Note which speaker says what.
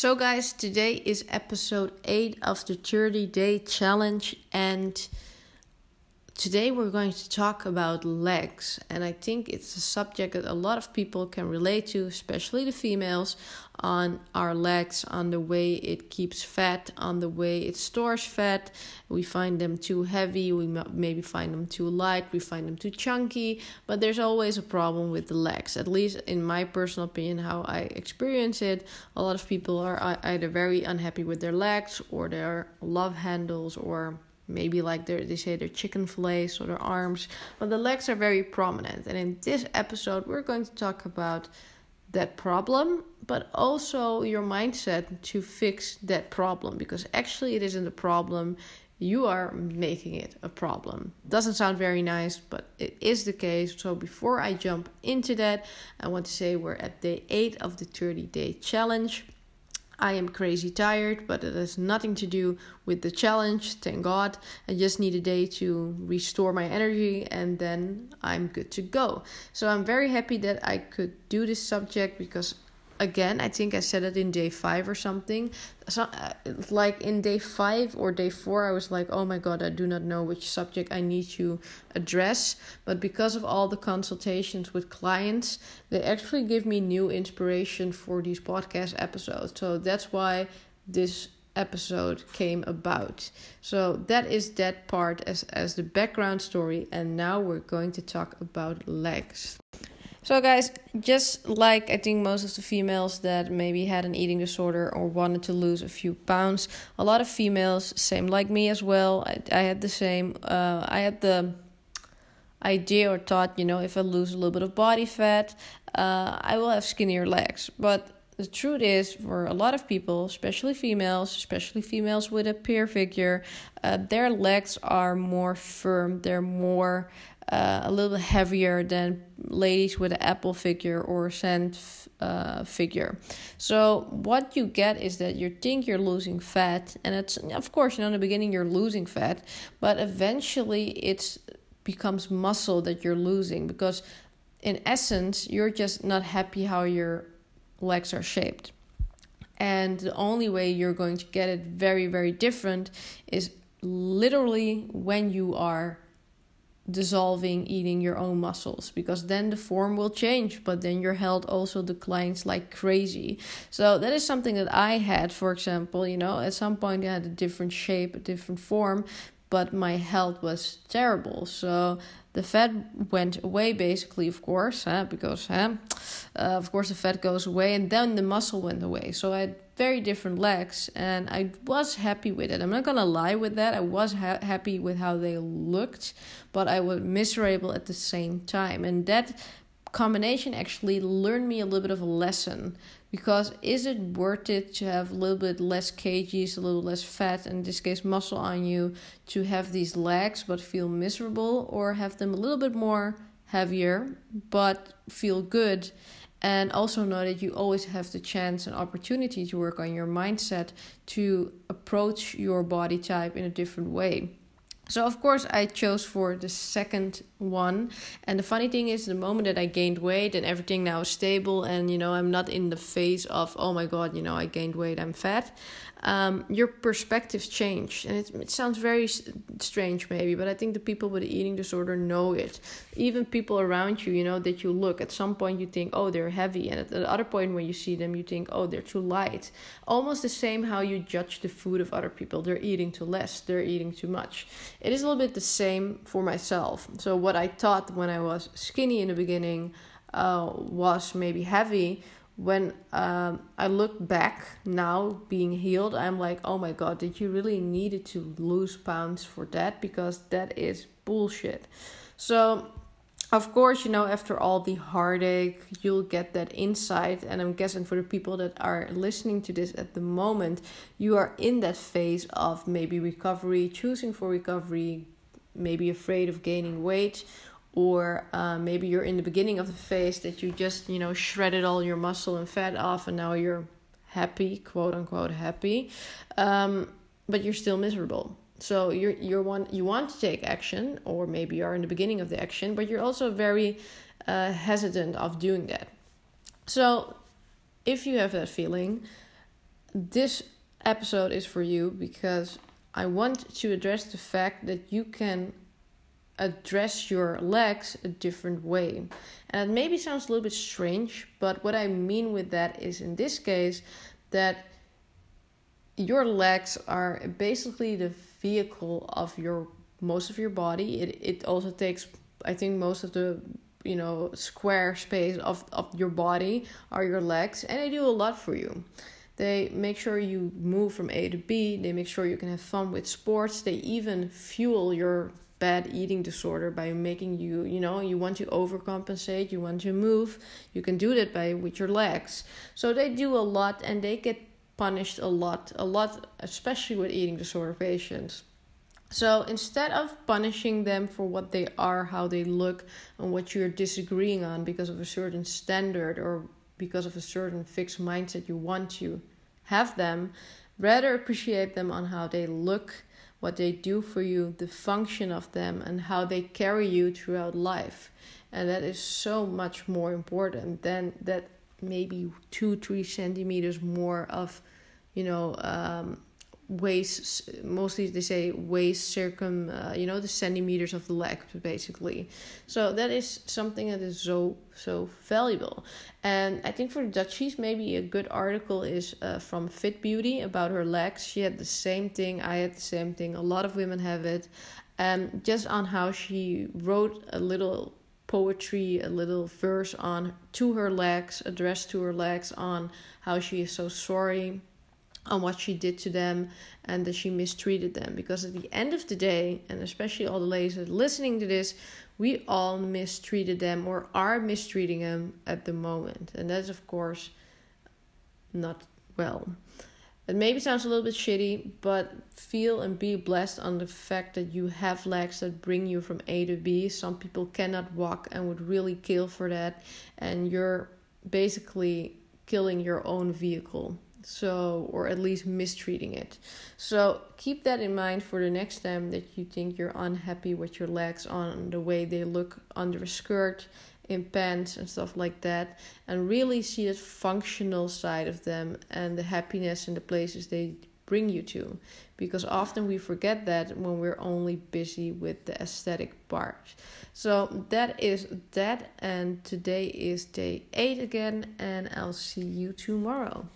Speaker 1: So, guys, today is episode 8 of the 30 day challenge, and today we're going to talk about legs. And I think it's a subject that a lot of people can relate to, especially the females, on our legs, on the way it keeps fat, on the way it stores fat. We find them too heavy, we maybe find them too light, we find them too chunky, but there's always a problem with the legs. At least in my personal opinion, how I experience it, a lot of people are uh, either very unhappy with their legs or their love handles or maybe like their, they say their chicken fillets or their arms but the legs are very prominent and in this episode we're going to talk about that problem, but also your mindset to fix that problem because actually it isn't a problem. You are making it a problem. Doesn't sound very nice, but it is the case. So, before I jump into that, I want to say we're at day eight of the 30 day challenge. I am crazy tired, but it has nothing to do with the challenge, thank God. I just need a day to restore my energy and then I'm good to go. So I'm very happy that I could do this subject because again i think i said it in day five or something. So uh, like in day five or day four i was like oh my god i do not know which subject i need to address. But because of all the consultations with clients they actually give me new inspiration for these podcast episodes. So that's why this episode came about. So that is that part as as the background story. And now we're going to talk about legs so, guys, just like I think most of the females that maybe had an eating disorder or wanted to lose a few pounds, a lot of females, same like me as well. I, I had the same. Uh, I had the idea or thought, you know, if I lose a little bit of body fat, uh, I will have skinnier legs. But the truth is, for a lot of people, especially females, especially females with a peer figure, uh, their legs are more firm. They're more uh, a little bit heavier than ladies with an apple figure or a sand uh, figure. So what you get is that you think you're losing fat, and it's of course you know in the beginning you're losing fat, but eventually it becomes muscle that you're losing because in essence you're just not happy how your legs are shaped. And the only way you're going to get it very, very different is literally when you are dissolving eating your own muscles because then the form will change but then your health also declines like crazy so that is something that i had for example you know at some point i had a different shape a different form but my health was terrible so the fat went away basically of course huh? because huh? Uh, of course the fat goes away and then the muscle went away so i very different legs and i was happy with it. I'm not gonna lie with that. I was ha- happy with how they looked but i was miserable at the same time. And that combination actually learned me a little bit of a lesson because is it worth it to have a little bit less kgs a little less fat in this case muscle on you to have these legs but feel miserable or have them a little bit more heavier but feel good and also know that you always have the chance and opportunity to work on your mindset to approach your body type in a different way so of course I chose for the second one. And the funny thing is the moment that I gained weight and everything now is stable and you know I'm not in the phase of oh my god, you know, I gained weight, I'm fat um, your perspective change. And it, it sounds very strange, maybe, but I think the people with eating disorder know it. Even people around you, you know, that you look, at some point you think, oh, they're heavy. And at the other point when you see them, you think, oh, they're too light. Almost the same how you judge the food of other people. They're eating too less, they're eating too much. It is a little bit the same for myself. So, what I thought when I was skinny in the beginning uh, was maybe heavy when um, I look back now, being healed, I'm like, oh my god, did you really needed to lose pounds for that? Because that is bullshit. So, of course, you know, after all the heartache, you'll get that insight. And I'm guessing for the people that are listening to this at the moment, you are in that phase of maybe recovery, choosing for recovery, maybe afraid of gaining weight or uh, maybe you're in the beginning of the phase that you just you know shredded all your muscle and fat off and now you're happy quote unquote happy um, but you're still miserable so you're you're one you want to take action or maybe you're in the beginning of the action but you're also very uh, hesitant of doing that so if you have that feeling this episode is for you because I want to address the fact that you can address your legs a different way. And it maybe sounds a little bit strange, but what I mean with that is in this case that your legs are basically the vehicle of your most of your body. It it also takes I think most of the you know square space of, of your body are your legs and they do a lot for you. They make sure you move from A to B, they make sure you can have fun with sports, they even fuel your bad eating disorder by making you you know you want to overcompensate you want to move you can do that by with your legs so they do a lot and they get punished a lot a lot especially with eating disorder patients so instead of punishing them for what they are how they look and what you're disagreeing on because of a certain standard or because of a certain fixed mindset you want to have them rather appreciate them on how they look what they do for you, the function of them, and how they carry you throughout life. And that is so much more important than that maybe two, three centimeters more of, you know, um, waist mostly they say waist circum uh, you know the centimeters of the leg basically. So that is something that is so so valuable. And i think for the dutchies maybe a good article is uh, from fit beauty about her legs. She had the same thing. I had the same thing. A lot of women have it. And just on how she wrote a little poetry a little verse on to her legs addressed to her legs on how she is so sorry on what she did to them and that she mistreated them. Because at the end of the day, and especially all the ladies that listening to this, we all mistreated them or are mistreating them at the moment. And that's, of course, not well. It maybe sounds a little bit shitty, but feel and be blessed on the fact that you have legs that bring you from A to B. Some people cannot walk and would really kill for that, and you're basically killing your own vehicle. So or at least mistreating it. So keep that in mind for the next time that you think you're unhappy with your legs on the way they look under a skirt in pants and stuff like that. And really see the functional side of them and the happiness and the places they bring you to. Because often we forget that when we're only busy with the aesthetic part. So that is that. And today is day 8 again. And I'll see you tomorrow